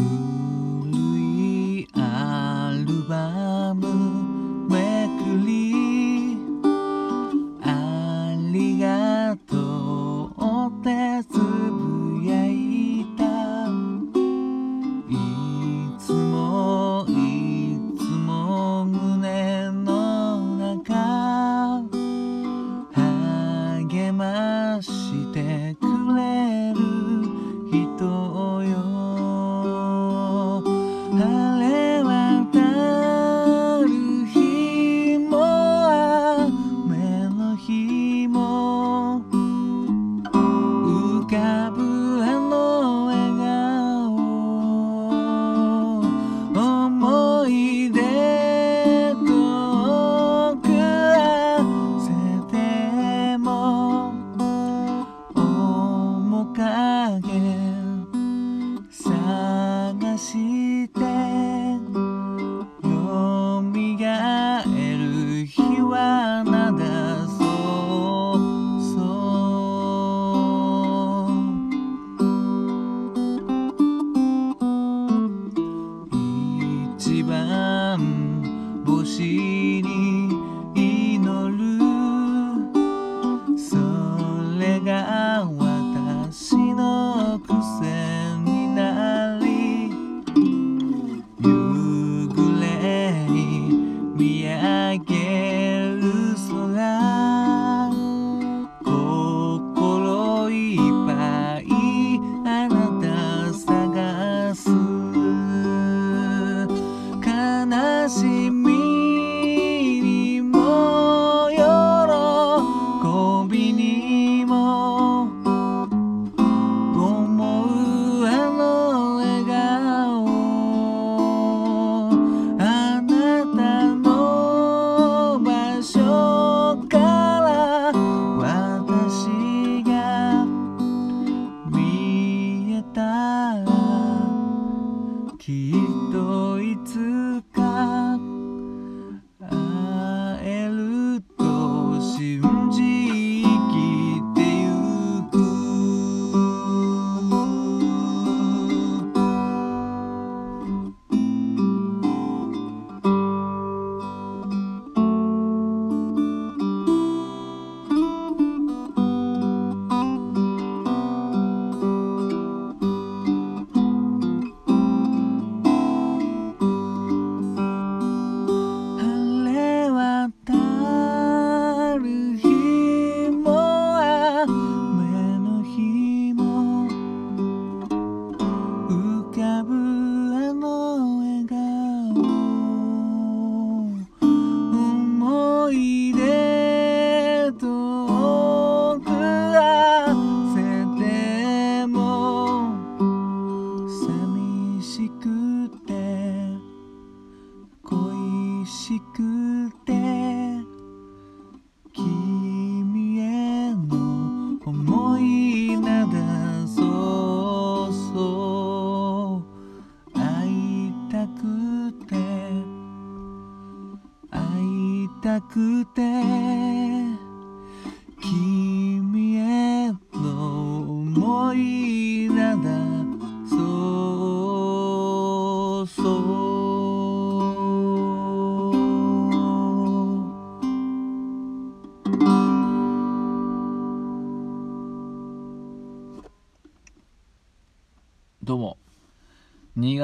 cool. 番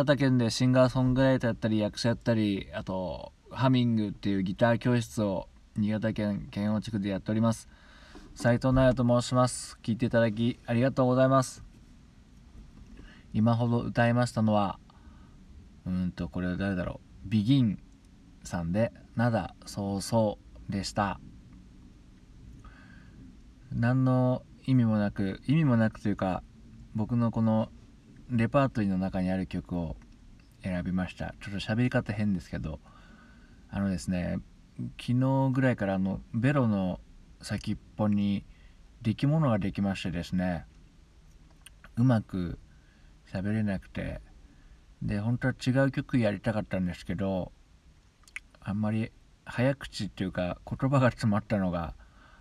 新潟県でシンガーソングライターやったり役者やったりあとハミングっていうギター教室を新潟県県央地区でやっております。斉藤直也と申します。聞いていただきありがとうございます。今ほど歌いましたのはうんとこれは誰だろう。ビギンさんで「灘そうそう」でした。何の意味もなく意味もなくというか僕のこのレパートリーの中にある曲を選びました。ちょっと喋り方変ですけどあのですね昨日ぐらいからあのベロの先っぽに力物ができましてですねうまく喋れなくてで本当は違う曲やりたかったんですけどあんまり早口っていうか言葉が詰まったのが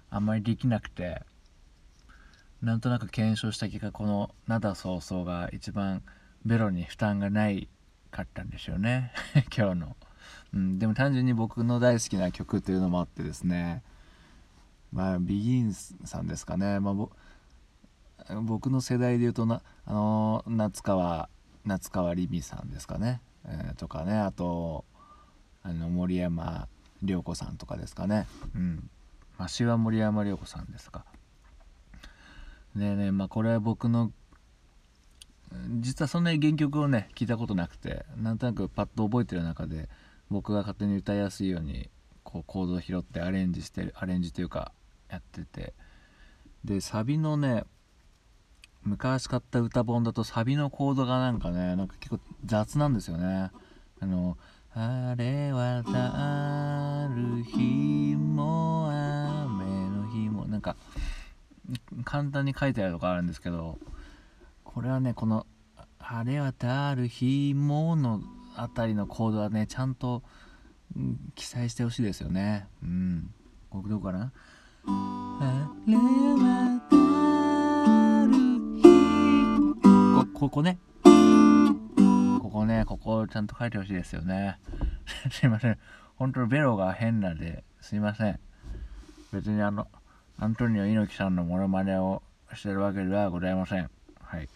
あんまりできなくてなんとなく検証した結果この「灘そうそう」が一番ベロに負担がないかったんですよね。今日の、うん、でも単純に僕の大好きな曲というのもあってですね。まあビギンさんですかね、まあ、僕の世代で言うとなあの夏川夏川りみさんですかね、えーとかね。あとあの森山良子さんとかですかね。うん。まあは森山良子さんですか。でねえまあこれは僕の実はそんなに原曲をね聞いたことなくてなんとなくパッと覚えてる中で僕が勝手に歌いやすいようにこうコードを拾ってアレンジしてるアレンジというかやってて。でサビのね昔買った歌本だとサビのコードがなんかねなんか結構雑なんですよね。あの「晴れ渡る日も雨の日も」簡単に書いてあるとかあるんですけどこれはねこの「晴れ渡る日も」のあたりのコードはねちゃんと、記載してほしいですよね。うん。ここどこかな？晴れ渡る日こここね。ここねここちゃんと書いてほしいですよね。すいません。本当にベロが変なですいません。別にあのアントニオ猪木さんのモノマネをしてるわけではございません。はい。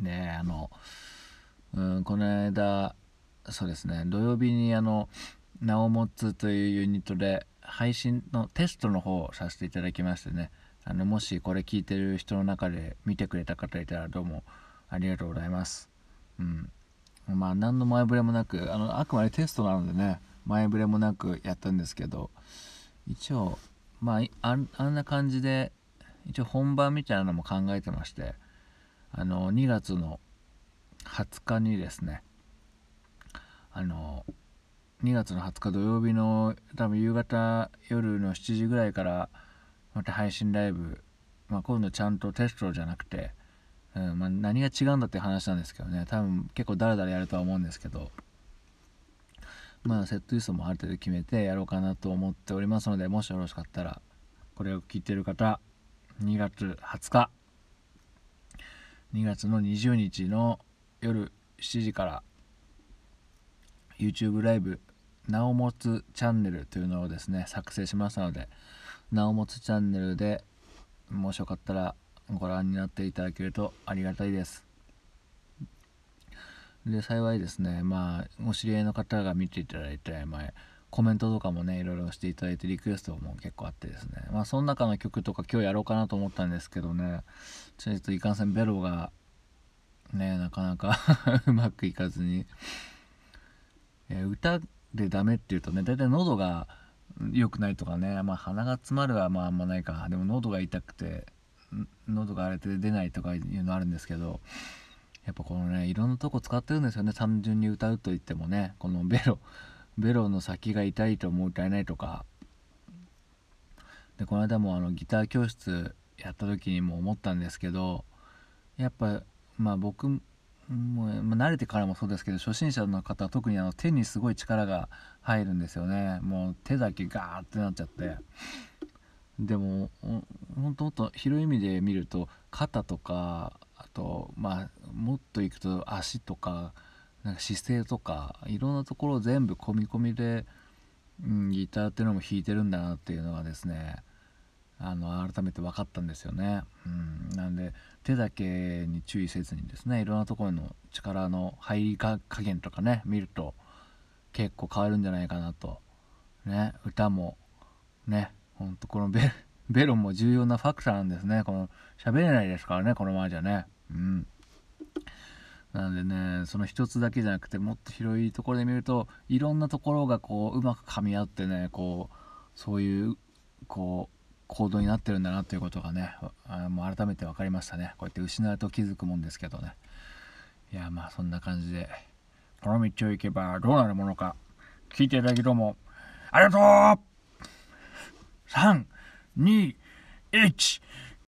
であのうんこの間そうですね土曜日にあの「なおもつ」というユニットで配信のテストの方をさせていただきましてね。あのもしこれ聞いてる人の中で見てくれた方いたらどうもありがとうございます。うん。まあ何の前触れもなくあのあくまでテストなのでね前触れもなくやったんですけど一応まああんな感じで一応本番みたいなのも考えてましてあの2月の20日にですねあの2月の20日土曜日の多分夕方夜の7時ぐらいからまた配信ライブ、まあ、今度ちゃんとテストじゃなくて、うんまあ、何が違うんだって話なんですけどね多分結構ダラダラやるとは思うんですけど。まあセットリストもある程度決めてやろうかなと思っておりますのでもしよろしかったらこれを聞いてる方2月20日2月の20日の夜7時から YouTube ライブなおもつチャンネルというのをですね作成しましたのでなおもつチャンネルでもしよかったらご覧になっていただけるとありがたいです。で幸いですねまあお知り合いの方が見ていただいて前コメントとかもねいろいろしていただいてリクエストも結構あってですね。まあその中の曲とか今日やろうかなと思ったんですけどねちょっといかんせんベロがねなかなか うまくいかずに、え、歌でダメっていうとね大体喉が良くないとかねまあ鼻が詰まるはまああんまないか。でも喉が痛くて喉が荒れて出ないとかいうのあるんですけどやっぱこのねいろんなとこ使ってるんですよね。単純に歌うと言ってもね。このベロベロの先が痛いとも歌えないとか。でこの間もあのギター教室やった時にも思ったんですけどやっぱまあ僕も、まあ、慣れてからもそうですけど初心者の方は特にあの手にすごい力が入るんですよね。もう手だけガーってなっちゃって。でもほんともっと広い意味で見ると肩とかとまあもっといくと足とかなんか姿勢とかいろんなところを全部込み込みで、うん、ギターっていうのも弾いてるんだなっていうのがですねあの改めて分かったんですよね。うん、なんで手だけに注意せずにですねいろんなところの力の入り加減とかね見ると結構変わるんじゃないかなと。ね歌もねほんとこのベベロも重要なファクターなんですねこの喋れないですからねこのままじゃね。うん。なんでねその一つだけじゃなくてもっと広いところで見るといろんなところがこううまく噛み合ってねこうそういうこう行動になってるんだなということがねあもう改めて分かりましたね。こうやって失うと気づくもんですけどね。いやまあそんな感じでこの道を行けばどうなるものか聞いていただきどうもありがとう !3、2、1